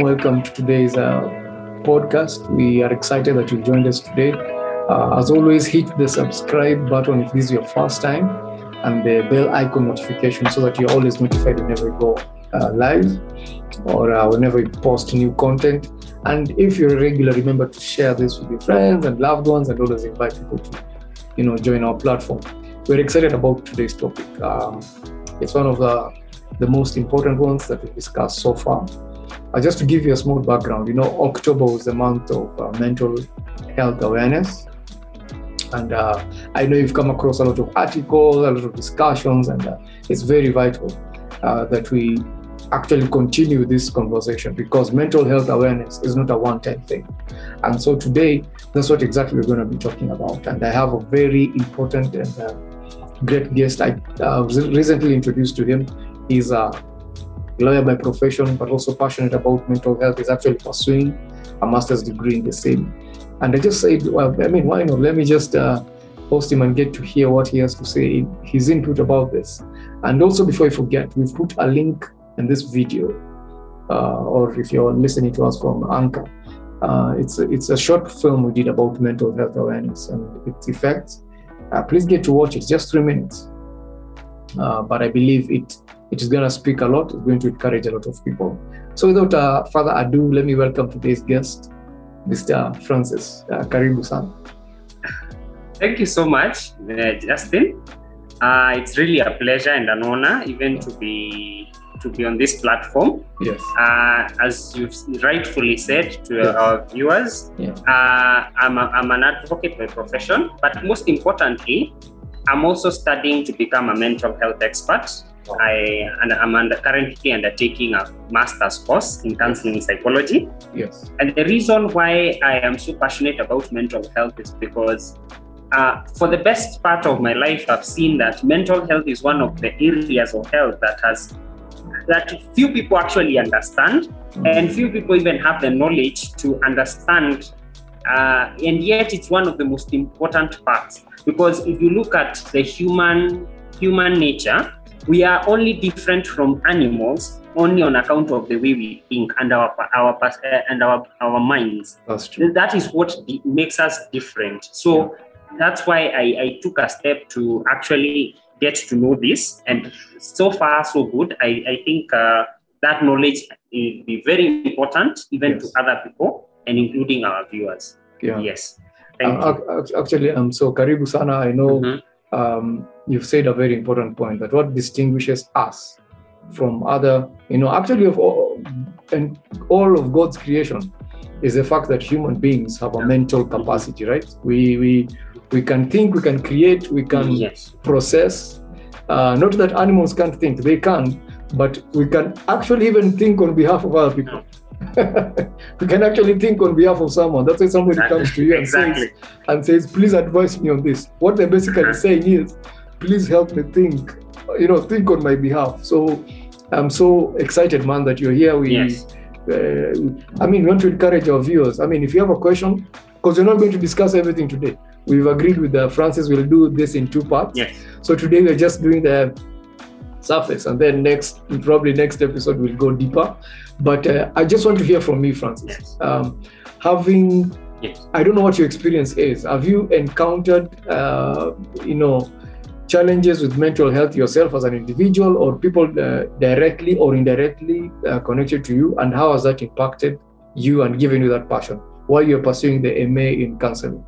welcome to today's uh, podcast. We are excited that you joined us today. Uh, as always, hit the subscribe button if this is your first time and the bell icon notification so that you're always notified whenever we go uh, live or uh, whenever we post new content. And if you're a regular, remember to share this with your friends and loved ones and always invite people to, you know, join our platform. We're excited about today's topic. Um, it's one of the, the most important ones that we've discussed so far. Uh, just to give you a small background, you know, October was the month of uh, mental health awareness. And uh, I know you've come across a lot of articles, a lot of discussions, and uh, it's very vital uh, that we actually continue this conversation because mental health awareness is not a one time thing. And so today, that's what exactly we're going to be talking about. And I have a very important and uh, great guest. I recently introduced to him. He's a lawyer by profession, but also passionate about mental health. is actually pursuing a master's degree in the same. And I just said, well, I mean, why not? Let me just uh, him and get to hear what he has to say, his input about this. And also, before I forget, we've put a link in this video, uh, or if you're listening to us from Anchor, uh, it's, it's a short film we did about mental health awareness and its effects. Uh, please get to watch it, just three minutes. Uh, but I believe it it is going to speak a lot, it's going to encourage a lot of people. So, without uh, further ado, let me welcome today's guest, Mr. Francis. Uh, Karibu san. Thank you so much, uh, Justin. Uh, it's really a pleasure and an honor, even to be to be on this platform. Yes. Uh, as you've rightfully said to Yes. our viewers, Yeah. uh, I'm, a, I'm an advocate by profession, but most importantly, I'm also studying to become a mental health expert. Wow. I and I'm under, currently undertaking a master's course in counseling psychology. Yes. And the reason why I am so passionate about mental health is because uh, for the best part of my life, I've seen that mental health is one of the areas of health that has that few people actually understand, and few people even have the knowledge to understand. Uh, and yet, it's one of the most important parts because if you look at the human human nature, we are only different from animals only on account of the way we think and our our uh, and our our minds. That's true. That is what makes us different. So that's why I, I took a step to actually get to know this, and so far so good. I I think uh, that knowledge will be very important even Yes. to other people and including our viewers. Yeah. Yes. Thank Uh, you. actually, um, so Karibu Sana, I know Mhm. um, you've said a very important point that what distinguishes us from other, you know, actually of all, and all of God's creation is the fact that human beings have a mental capacity, right? We we we can think, we can create, we can Yes. process. Uh, not that animals can't think, they can, but we can actually even think on behalf of other people. we can actually think on behalf of someone. That's why somebody comes to you and says, and says, please advise me on this. What they're basically saying is, please help me think, you know, think on my behalf. So I'm so excited, man, that you're here. We, Yes. uh, I mean, we want to encourage our viewers. I mean, if you have a question, because we're not going to discuss everything today. We've agreed with uh, Francis, we'll do this in two parts. Yes. So today we're just doing the surface, and then next, probably next episode, we'll go deeper. But uh, I just want to hear from you, Francis. Yes. Um, having Yes. I don't know what your experience is. Have you encountered, uh, you know, challenges with mental health yourself as an individual, or people uh, directly or indirectly uh, connected to you, and how has that impacted you and given you that passion while you're pursuing the MA in counseling?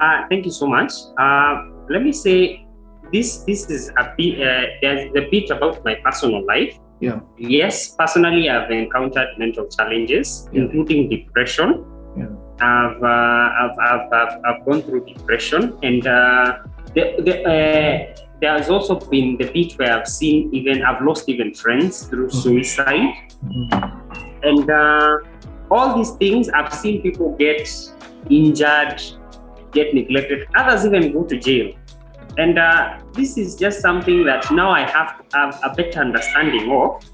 Uh, thank you so much. Uh, let me say this. This is a bit. Uh, there's a bit about my personal life. Yeah. Yes, personally, I've encountered mental challenges, Yeah. including depression. Yeah. I've, uh, I've, I've, I've, I've gone through depression, and uh, the, the, uh, there has also been the bit where I've seen even I've lost even friends through Mhm. suicide, and uh, all these things I've seen people get injured, get neglected. Others even go to jail. And uh, this is just something that now I have to have a better understanding of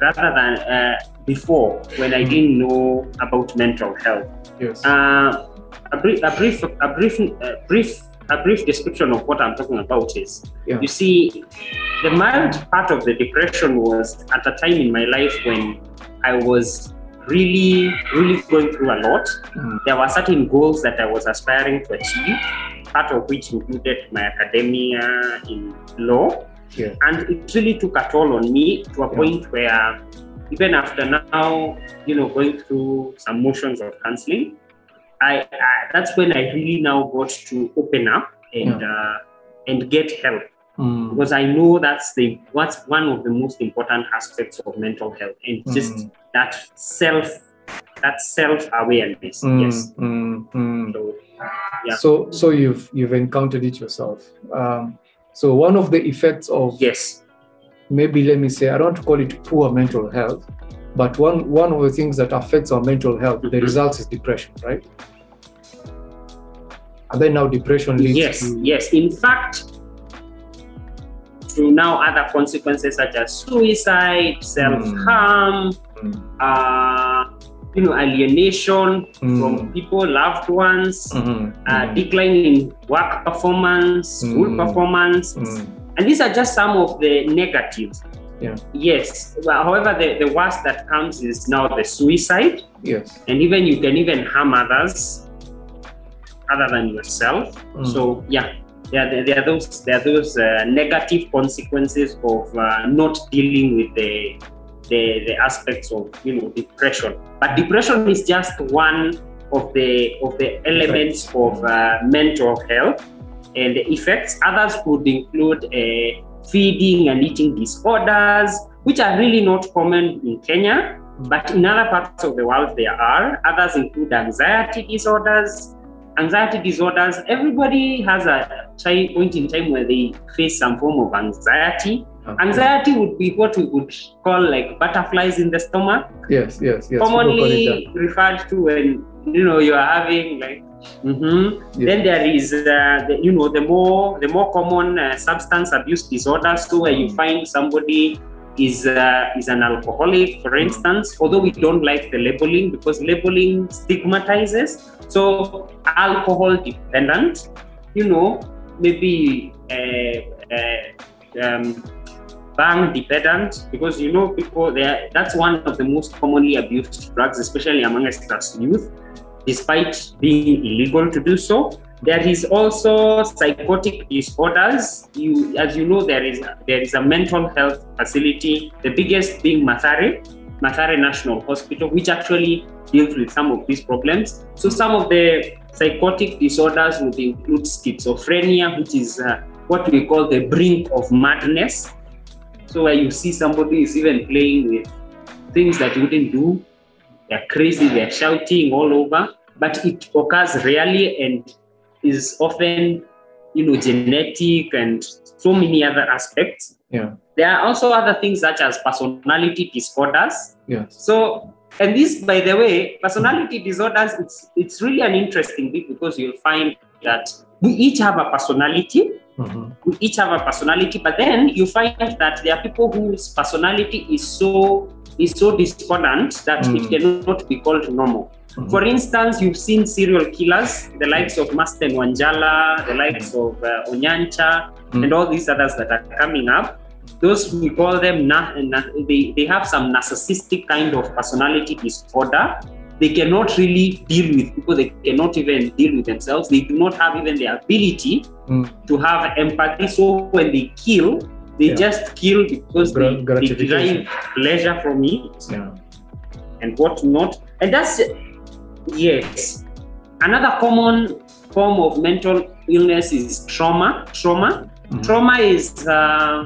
rather than uh, before when I didn't know about mental health. Yes. Uh, a brief, a brief, a brief, a brief a brief description of what I'm talking about is Yeah. you see, the mild part of the depression was at a time in my life when I was really, really going through a lot. Mm. There were certain goals that I was aspiring to achieve, part of which included my academia in law. Yeah. And it really took a toll on me to a Yeah. point where even after now, you know, going through some motions of counseling, I, I that's when I really now got to open up and uh, and get help Mm. because I know that's the what's one of the most important aspects of mental health and just Mm. that self that self awareness. Mm, Yes. mm, mm. So Yeah. So, so you've you've encountered it yourself. Um, so one of the effects of yes, maybe let me say I don't call it poor mental health, but one one of the things that affects our mental health, the Mhm. result is depression, right? And then now depression leads yes, to yes. In fact, through now other consequences such as suicide, self harm, Mm. uh, you know, alienation Mm. from people, loved ones, Mhm, uh, mhm, decline in work performance, school Mm. performance. mm. And these are just some of the negatives. Yeah. Yes. Well, however, the, the worst that comes is now the suicide. Yes. And even you can even harm others other than yourself. Mm. So yeah, there, there, there are those there are those uh, negative consequences of uh, not dealing with the, the the aspects of you know depression. But depression is just one of the of the elements of uh, mental health and the effects. Others could include uh, feeding and eating disorders, which are really not common in Kenya. But in other parts of the world, there are. Others include anxiety disorders. Anxiety disorders, everybody has a time, point in time where they face some form of anxiety. Okay. Anxiety would be what we would call like butterflies in the stomach, Yes. Yes. Yes. People call it commonly referred to when you know you are having like. Mhm. Yeah. Then there is, uh, the, you know, the more the more common uh, substance abuse disorders. So where you find somebody is uh, is an alcoholic, for instance. Although we don't like the labeling because labeling stigmatizes. So alcohol dependent, you know, maybe uh, uh, um, dependent because you know people there. That's one of the most commonly abused drugs, especially amongst us youth despite being illegal to do so. There is also psychotic disorders. You, as you know, there is there is a mental health facility, the biggest being Mathare, Mathare National Hospital, which actually deals with some of these problems. So some of the psychotic disorders would include schizophrenia, which is uh, what we call the brink of madness. So where you see somebody is even playing with things that you wouldn't do, they're crazy, they're shouting all over, but it occurs rarely and is often, you know, genetic and so many other aspects. Yeah. There are also other things such as personality disorders. Yes. So, and this, by the way, personality disorders, it's it's really an interesting bit because you'll find that we each have a personality, Mhm. We each have a personality, but then you find that there are people whose personality is so is so discordant that it Mm. cannot be called normal. Mhm. For instance, you've seen serial killers, the likes of Masten Wanjala, the likes of uh, Onyancha, Mm. and all these others that are coming up. Those we call them, na- na- they, they have some narcissistic kind of personality disorder. They cannot really deal with people, they cannot even deal with themselves. They do not have even the ability Mm. to have empathy. So when they kill, they Yeah. just kill because Gra- they, they derive pleasure from it Yeah. and whatnot. And that's yes. Another common form of mental illness is trauma. Trauma. Mhm. Trauma is uh,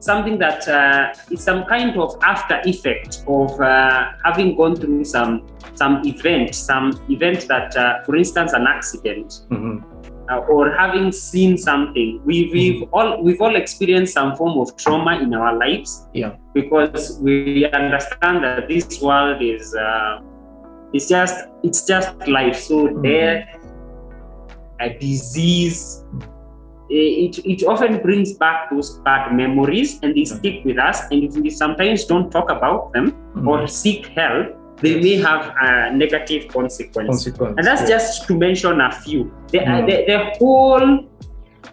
something that uh, is some kind of after effect of uh, having gone through some some event, some event that, uh, for instance, an accident Mhm. uh, or having seen something. We, we've all we've all experienced some form of trauma in our lives. Yeah. Because we understand that this world is uh, it's just it's just life. So Mhm. death, a disease. Eh, It, it often brings back those bad memories and they stick with us. And if we sometimes don't talk about them or Mhm. seek help, they may have a negative consequence. Consequence. And that's yeah. just to mention a few. The, Mm. the, the whole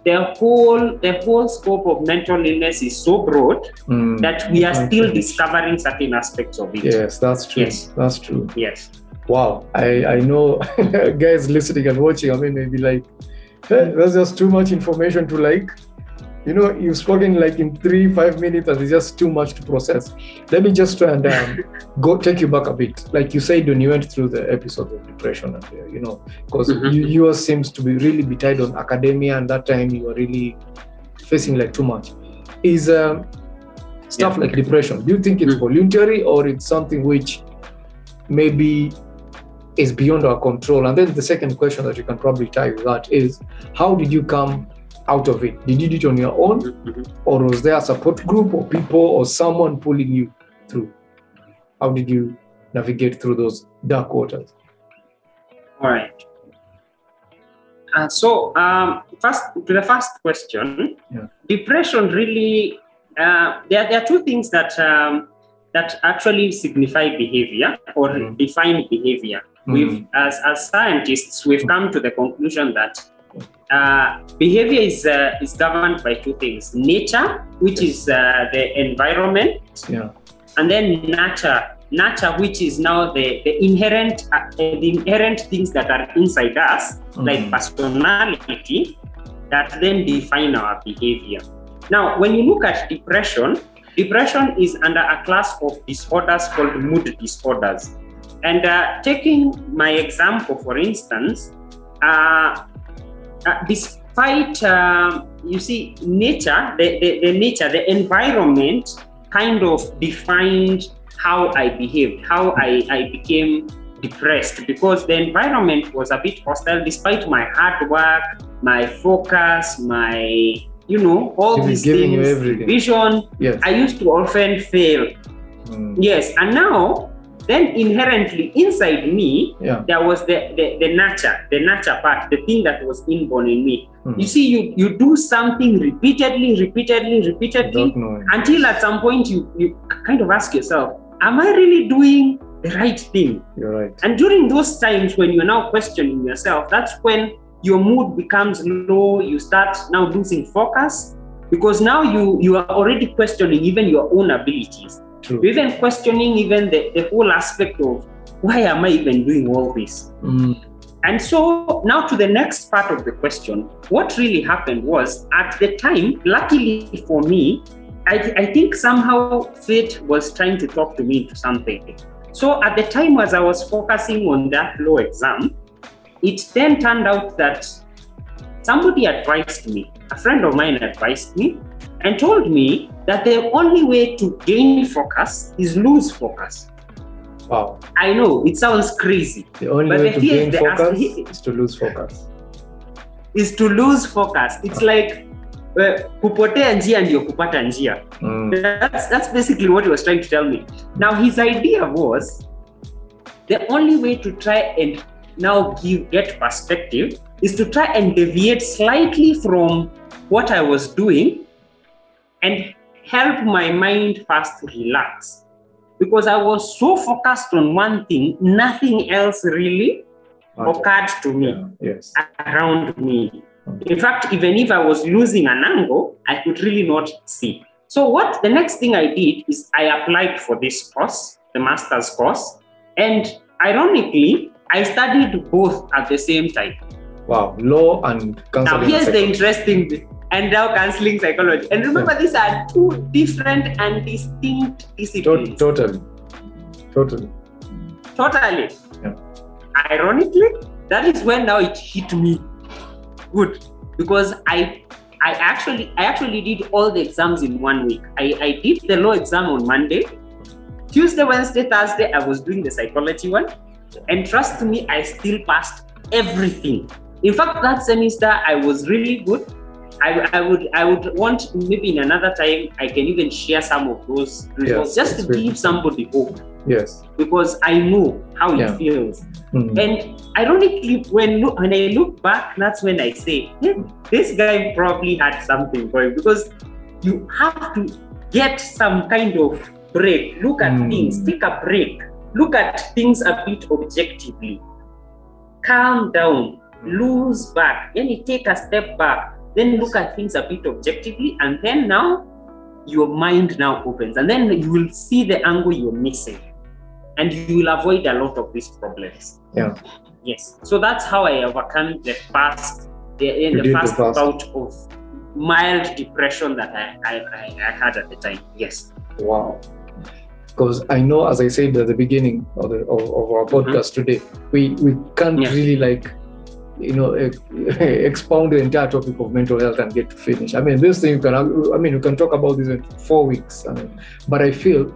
the whole the whole scope of mental illness is so broad Mm. that we are still discovering certain aspects of it. Yes, that's true. Yes. That's true. Yes. Wow. I, I know guys listening and watching, I mean, maybe like, that's just too much information to like. You know, you've spoken like in three, five minutes, and it's just too much to process. Let me just try and um, go take you back a bit. Like you said when you went through the episode of depression, and uh, you know, because Mhm. you, yours seems to be really be tied on academia, and that time you were really facing like too much. Is um, stuff Yeah. like depression? Do you think it's Mm. voluntary or it's something which maybe is beyond our control. And then the second question that you can probably tie with that is how did you come out of it? Did you do it on your own, Mhm. or was there a support group or people or someone pulling you through? How did you navigate through those dark waters? All right. Uh, so, um, first to the first question, Yeah. depression really uh, there, there are two things that um, that actually signify behavior or Mhm. define behavior. We've as as scientists we've come to the conclusion that uh, behavior is uh, is governed by two things: nature, which Yes. is uh, the environment, Yeah. and then nature, nurture which is now the, the inherent uh, the inherent things that are inside us like Mhm. personality that then define our behavior now when you look at depression depression is under a class of disorders called mood disorders and uh, taking my example for instance uh, uh, despite um, you see nature the, the, the nature the environment kind of defined how i behaved how I, I became depressed because the environment was a bit hostile despite my hard work my focus my you know all these things vision Yes. i used to often fail Mm. yes and now then inherently inside me Yeah. there was the, the, the nurture, the nurture part, the thing that was inborn in me. Mhm. You see, you, you do something repeatedly, repeatedly, repeatedly, until at some point you, you kind of ask yourself, Am I really doing the right thing? You're right. And during those times when you're now questioning yourself, that's when your mood becomes low, you start now losing focus because now you, you are already questioning even your own abilities. True. Even questioning even the, the whole aspect of why am I even doing all this? Mm. And so now to the next part of the question, what really happened was at the time, luckily for me, I, I think somehow fate was trying to talk to me into something. So at the time, as I was focusing on that law exam, it then turned out that somebody advised me, a friend of mine advised me, and told me that the only way to gain focus is lose focus. Wow. I know it sounds crazy, The only But way the to gain the focus is to lose focus. is to lose focus. It's like uh, kupotea njia ndio kupata njia. Mm. That's, that's basically what he was trying to tell me. Now, his idea was the only way to try and now give get perspective is to try and deviate slightly from what I was doing and help my mind first relax. Because I was so focused on one thing, nothing else really occurred to me Yeah. Yes. around me. In fact, even if I was losing an angle, I could really not see. So, what the next thing I did is I applied for this course, the master's course, and ironically, I studied both at the same time. Wow. Law and Now, here's the interesting thing. And now counseling psychology. And remember, these are two different and distinct disciplines. totally. Totally. Totally. Yeah. Ironically, that is when now it hit me good because I I actually I actually did all the exams in one week. I, I did the law exam on Monday. Tuesday, Wednesday, Thursday, I was doing the psychology one. And trust me, I still passed everything. In fact, that semester I was really good. I, I would I would want maybe in another time I can even share some of those results Yes, just to really give somebody hope Yes. because I know how Yeah. it feels. Mm. And ironically, when when I look back, that's when I say, "Hmm, this guy probably had something going because you have to get some kind of break. Look at Mm. things, take a break. look at things a bit objectively. Calm down, lose back, then you take a step back, then look at things a bit objectively, and then now your mind now opens, and then you will see the angle you're missing, and you will avoid a lot of these problems. Yeah. Yes. So that's how I overcome the first the, You the the first bout of mild depression that I, I, I, had at the time. Yes. Wow. Because I know, as I said at the beginning of, the, of, of our mm-hmm. podcast today, we, we can't Yeah. really like, you know, expound the entire topic of mental health and get to finish. I mean, this thing you can, I mean, you can talk about this in four weeks. I mean, but I feel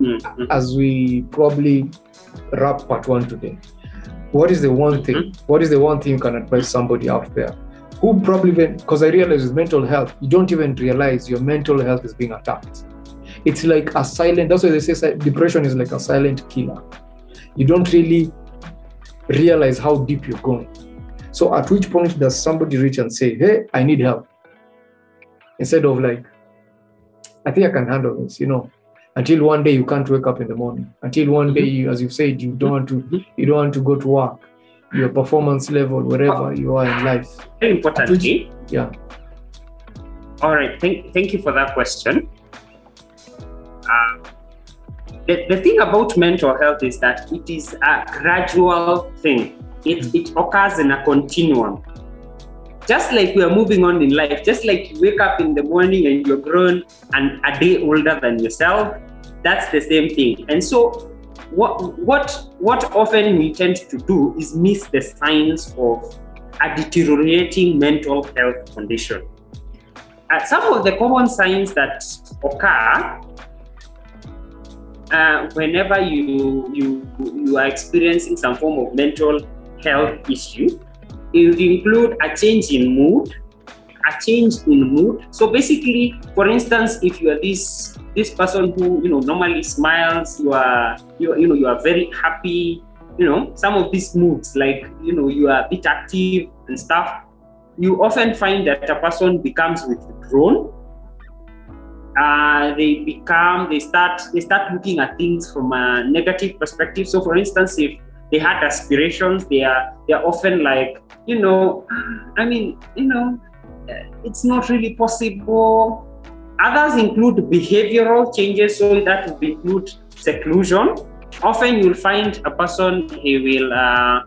Mm, mm. as we probably wrap part one today, what is the one thing? What is the one thing you can advise somebody out there who probably because I realize with mental health, you don't even realize your mental health is being attacked. It's like a silent. That's why they say depression is like a silent killer. You don't really realize how deep you're going. So, at which point does somebody reach and say, "Hey, I need help," instead of like, "I think I can handle this," you know? until one day you can't wake up in the morning. Until one day you, as you said you don't want to mm-hmm. you don't want to go to work. Your performance level wherever ah. you are in life. Very importantly, eh? yeah. All right, thank, thank you for that question. Uh, the, the thing about mental health is that it is a gradual thing, it, it occurs in a continuum. Just like we are moving on in life, just like you wake up in the morning and you're grown and a day older than yourself, that's the same thing. And so, what, what, what often we tend to do is miss the signs of a deteriorating mental health condition uh, some of the common signs that occur uh, whenever you, you you are experiencing some form of mental health issue it would include a change in mood a change in mood so basically for instance if you are this this person who you know normally smiles you are you, you know you are very happy you know some of these moods like you know you are a bit active and stuff you often find that a person becomes withdrawn. Uh, they become, they start, they start looking at things from a negative perspective. So, for instance, if they had aspirations, they are, they are often like, you know, I mean, you know, it's not really possible. Others include behavioral changes, so that would include seclusion. Often, you'll find a person he will, uh,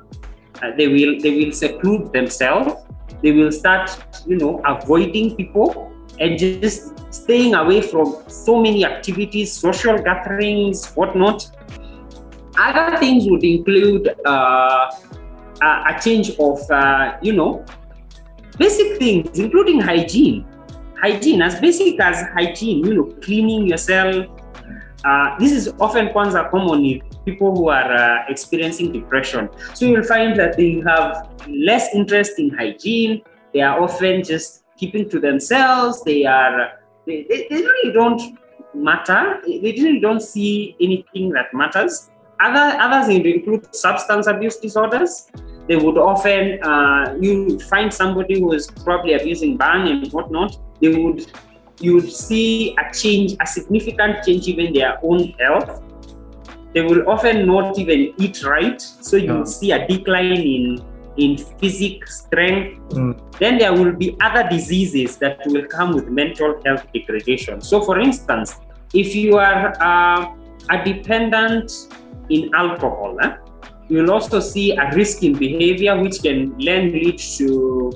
they will, they will seclude themselves they will start you know avoiding people and just staying away from so many activities social gatherings whatnot other things would include uh, a, change of uh, you know basic things including hygiene hygiene as basic as hygiene you know cleaning yourself uh, this is often kwanza common in people who are uh, experiencing depression. So you'll find that they have less interest in hygiene. They are often just keeping to themselves. They are they, they really don't matter. They really don't see anything that matters. Other others include substance abuse disorders. They would often uh, you find somebody who is probably abusing bhang and whatnot. They would you would see a change, a significant change even in their own health they will often not even eat right so you Yeah. see a decline in in physic strength Mm. then there will be other diseases that will come with mental health degradation so for instance if you are uh, a dependent in alcohol eh, you'll also see a risk in behavior which can then lead to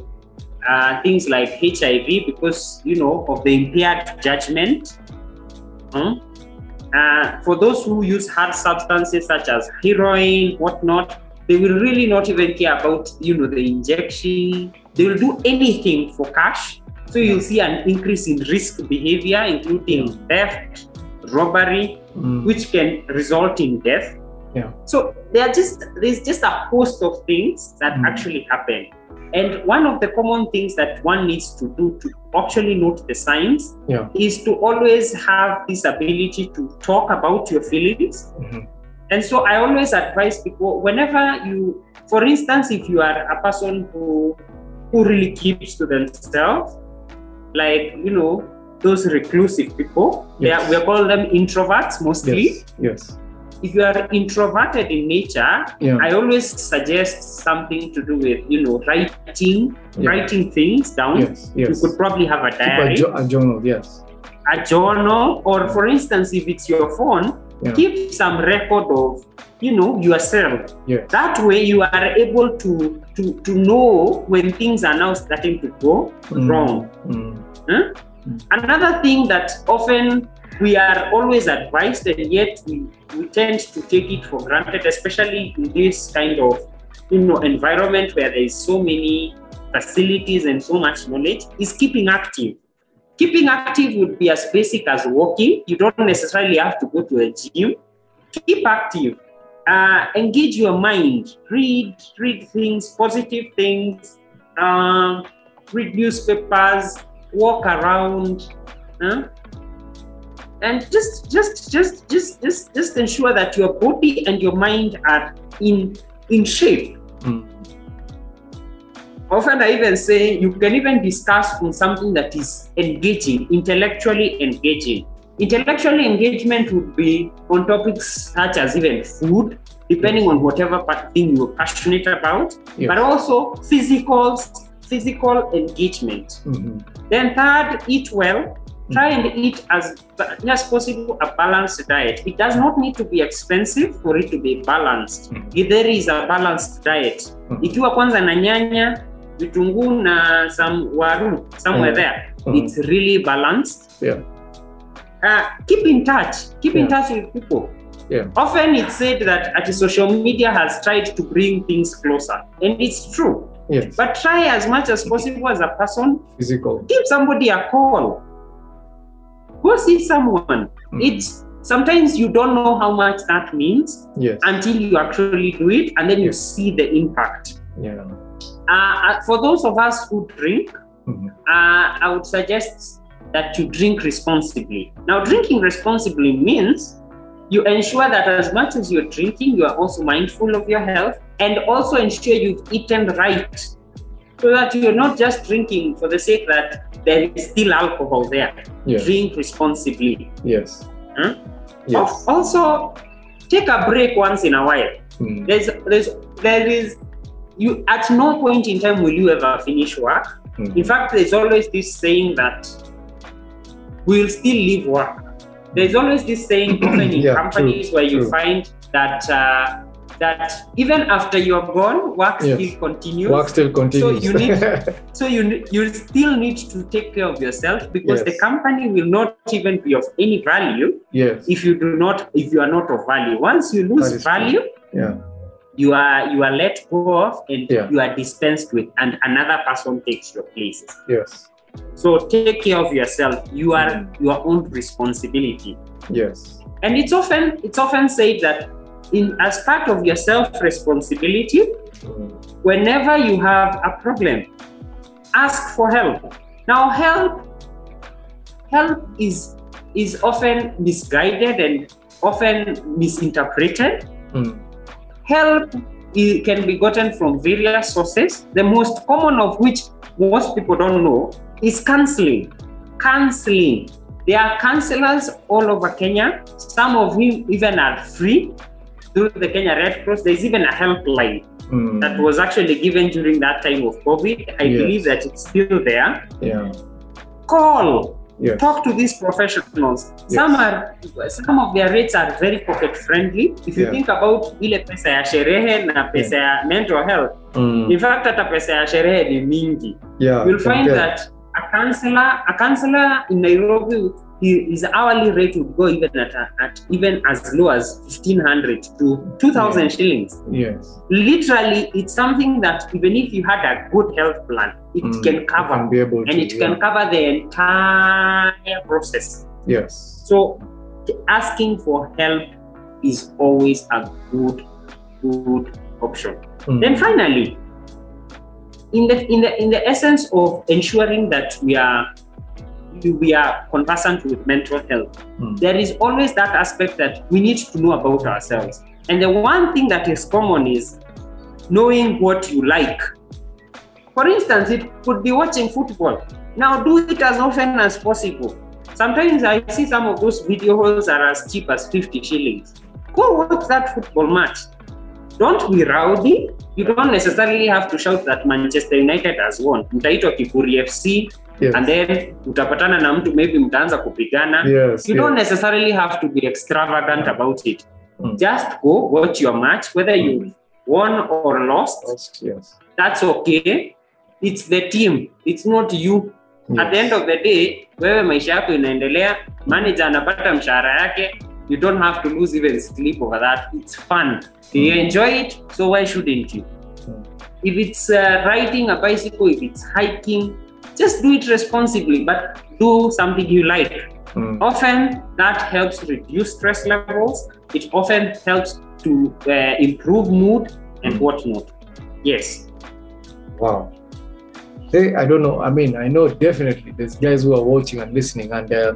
uh, things like hiv because you know of the impaired judgment Hmm? Uh, for those who use hard substances such as heroin, whatnot, they will really not even care about you know the injection. They will do anything for cash. So you'll see an increase in risk behavior, including theft, robbery, Mm. which can result in death. Yeah. So there are just there's just a host of things that Mm. actually happen. And one of the common things that one needs to do to actually note the signs Yeah. is to always have this ability to talk about your feelings. Mhm. And so I always advise people whenever you, for instance, if you are a person who who really keeps to themselves, like you know those reclusive people, are, we call them introverts mostly yes yes if you are introverted in nature, Yeah. I always suggest something to do with you know writing, Yeah. writing things down. Yes. Yes. You could probably have a Keep a, diary, jo- a journal. Yes. a journal, or for instance, if it's your phone, Yeah. keep some record of you know yourself. Yes. That way, you are able to to to know when things are now starting to go Mm. wrong. Mm. Huh? Another thing that often we are always advised, and yet we, we tend to take it for granted, especially in this kind of you know environment where there is so many facilities and so much knowledge, is keeping active. Keeping active would be as basic as walking. You don't necessarily have to go to a gym. Keep active. Uh, engage your mind. Read, read things, positive things. Um, read newspapers. Walk around. huh? And just just just just just just ensure that your body and your mind are in in shape Mm. often i even say you can even discuss on something that is engaging intellectually engaging intellectually engagement would be on topics such as even food depending on whatever thing you're passionate about Yes. but also physical physical engagement Mhm. then third, eat well. Try and eat as as possible a balanced diet. It does not need to be expensive for it to be balanced. Mhm. Githeri is a balanced diet. Mhm. Ikiwa kwanza na nyanya, vitunguu na some waru somewhere Mhm. there, Mhm. it's really balanced. Yeah. Uh, keep in touch. Keep in touch with people. Yeah. Often it's said that at social media has tried to bring things closer, and it's true. Yes. But try as much as possible as a person Physical. give somebody a call. Go see someone. Mm. It's sometimes you don't know how much that means Yes. until you actually do it, and then you see the impact. Yeah. Uh, for those of us who drink, Mhm. uh, I would suggest that you drink responsibly. Now, drinking responsibly means you ensure that as much as you're drinking, you are also mindful of your health and also ensure you've eaten right. So that you're not just drinking for the sake that there is still alcohol there. Drink responsibly. Yes. Huh? Yes. Also, take a break once in a while. Mm. There's, there's, there is, you at no point in time will you ever finish work. Mm. In fact, there's always this saying that we'll still leave work. There's always this saying often in Yeah, companies true, where you true. find that uh, that even after you're gone, work Yes. still continues. Work still continues. So you need- So you you still need to take care of yourself because the company will not even be of any value yes. if you do not if you are not of value. Once you lose is true. value, Yeah. you are you are let go of and Yeah. you are dispensed with, and another person takes your place. Yes. So take care of yourself. You are Mm. your own responsibility. Yes. And it's often it's often said that in as part of your self responsibility, whenever you have a problem, ask for help. Now help help is is often misguided and often misinterpreted. Mm. Help i- can be gotten from various sources, the most common of which most people don't know is counseling. Counseling. There are counselors all over Kenya, some of whom even are free through the Kenya Red Cross. There's even a helpline Mm. that was actually given during that time of COVID. I Yes. believe that it's still there. Yeah. Call, Yes. talk to these professionals. Some are some of their rates are very pocket friendly. If you Yeah. think about ile pesa ya sherehe na pesa ya mental health, Mm. in fact hata pesa ya sherehe ni mingi. Yeah. You'll find okay. that a counselor, a counselor in Nairobi, his hourly rate would go even at, at even as low as fifteen hundred to two thousand Yeah. shillings. Yes. Literally, it's something that even if you had a good health plan, it Mm. can cover, Can be able and it can cover the entire process. Yes. So, asking for help is always a good, good option. Mm. Then finally, in the in the in the essence of ensuring that we are we are conversant with mental health, Mm. there is always that aspect that we need to know about ourselves. And the one thing that is common is knowing what you like. For instance, it could be watching football. Now do it as often as possible. Sometimes I see some of those video halls are as cheap as 50 shillings. go watch that football match. Don't be rowdy. You don't necessarily have to shout that Manchester United has won. Mtaitwa Kiburi FC Yes. and then utapatana na mtu maybe mtaanza kupigana. yes. You yes. don't necessarily have to be extravagant about it. Mm. Just go watch your match, whether you won or lost. Yes. That's okay. It's the team. It's not you. At the end of the day, wewe maisha yako inaendelea, manager anapata mshahara yake, you don't have to lose even sleep over that. It's fun. You enjoy it, so why shouldn't you? Mm. If it's uh, riding a bicycle, if it's hiking, just do it responsibly, but do something you like. Mm. Often that helps reduce stress levels. It often helps to uh, improve mood and whatnot. Yes. Wow. Hey, I don't know. I mean, I know definitely there's guys who are watching and listening, and uh,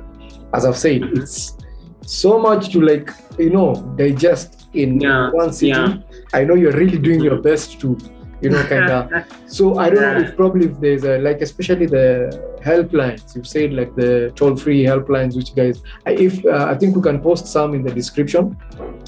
as I've said, it's so much to like you know digest in Yeah, one sitting. yeah. I know you're really doing your best to you know kind of. So I don't know if probably if there's a, like especially the helplines. You've said like the toll-free helplines which guys I, if uh, I think we can post some in the description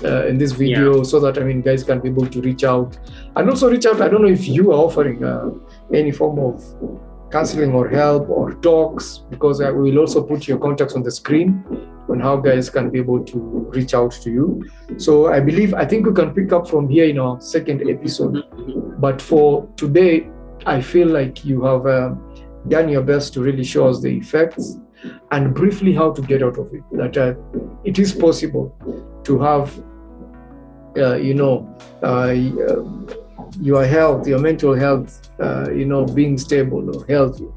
uh, in this video so that I mean guys can be able to reach out. And also reach out I don't know if you are offering uh, any form of counseling or help or talks because uh, we will also put your contacts on the screen on how guys can be able to reach out to you. So I believe I think we can pick up from here in our second episode. But for today i feel like you have um, done your best to really show us the effects and briefly how to get out of it. That uh, it is possible to have uh, you know uh, your health your mental health uh, you know being stable or healthy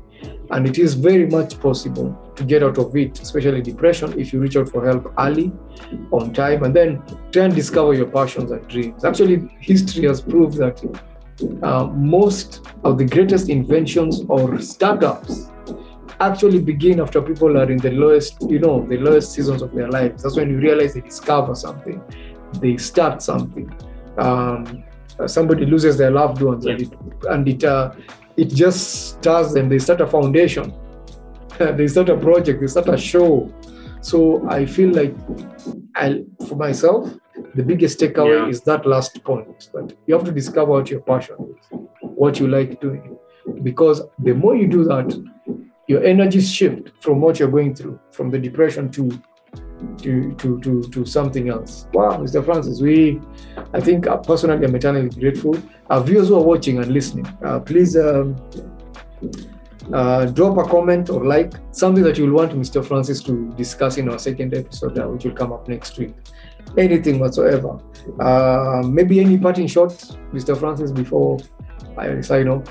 and it is very much possible to get out of it especially depression if you reach out for help early on time and then try and discover your passions and dreams actually history has proved that uh, most of the greatest inventions or startups actually begin after people are in the lowest, you know, the lowest seasons of their lives. That's when you realize they discover something, they start something. Um, somebody loses their loved ones, and it, and it, uh, it just starts them. They start a foundation, they start a project, they start a show. So I feel like, I, for myself, the biggest takeaway Yeah. is that last point that you have to discover what your passion is, what you like doing. Because the more you do that, your energies shift from what you're going through, from the depression to to to to, to something else. Wow, Mr. Francis, we I think uh, personally I'm eternally grateful. Our viewers who are watching and listening, uh, please um, uh, drop a comment or like something that you'll want Mr. Francis to discuss in our second episode, uh, which will come up next week. Anything whatsoever. Uh, maybe any parting shots, Mr. Francis, before I sign off.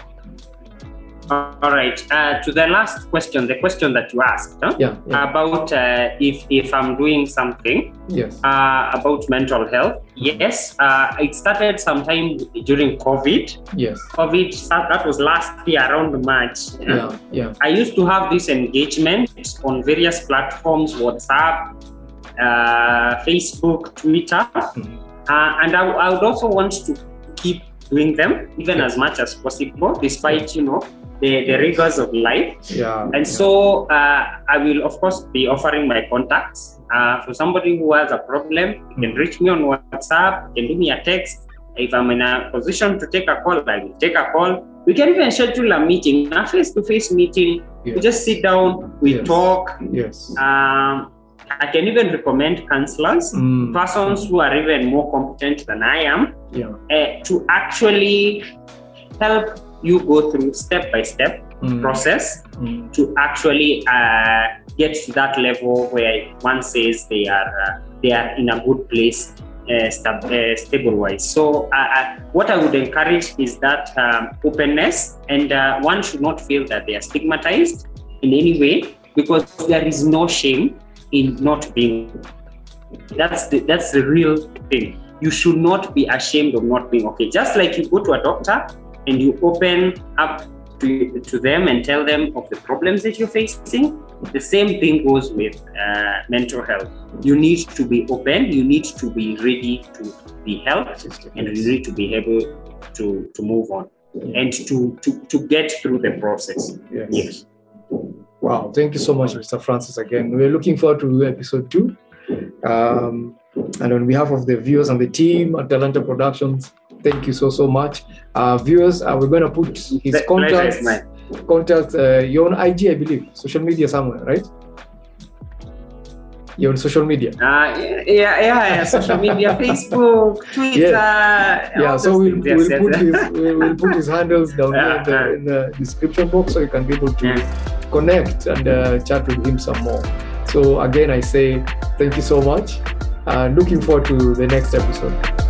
All right. Uh, to the last question, the question that you asked huh? Yeah, yeah. about uh, if if I'm doing something yes. uh, about mental health. Yes, uh, it started sometime during COVID. Yes. COVID that was last year around March. Yeah. Yeah. I used to have this engagement on various platforms, WhatsApp, uh, Facebook, Twitter, Mhm. uh, and I, I would also want to keep doing them even as much as possible, despite you know the, the rigors of life. Yeah. And so uh, I will, of course, be offering my contacts. Uh, for somebody who has a problem, you can reach me on WhatsApp, you can do me a text. If I'm in a position to take a call, I will take a call. We can even schedule a meeting, a face to face meeting. We just sit down, we Yes. talk. Yes. Um, I can even recommend counselors, Mm. persons who are even more competent than I am, Yeah. uh, to actually help you go through step by step Mm. process Mm. to actually uh, get to that level where one says they are uh, they are in a good place uh, stab- uh, stable wise so uh, uh, what i would encourage is that um, openness and uh, one should not feel that they are stigmatized in any way because there is no shame in not being that's the that's the real thing you should not be ashamed of not being okay just like you go to a doctor and you open up to, to them and tell them of the problems that you're facing. The same thing goes with uh, mental health. You need to be open, you need to be ready to be helped, and you need to be able to, to move on and to, to, to get through the process. Yes. Yes. Wow. Thank you so much, Mr. Francis, again. We're looking forward to episode two. Um, And on behalf of the viewers and the team at Talanta Productions, thank you so so much. Uh, viewers, uh, we're going to put his pleasure contacts. Contacts. Uh, you're on IG, I believe, social media somewhere, right? You're social media. Uh, yeah, yeah, yeah, social media, Facebook, Twitter. Yeah, all so we'll. We'll yes, put yes. his we'll, put his handles down there in the, Yeah. in the description box so you can be able to Yeah. connect and uh, chat with him some more. So again, I say thank you so much. Uh, looking forward to the next episode.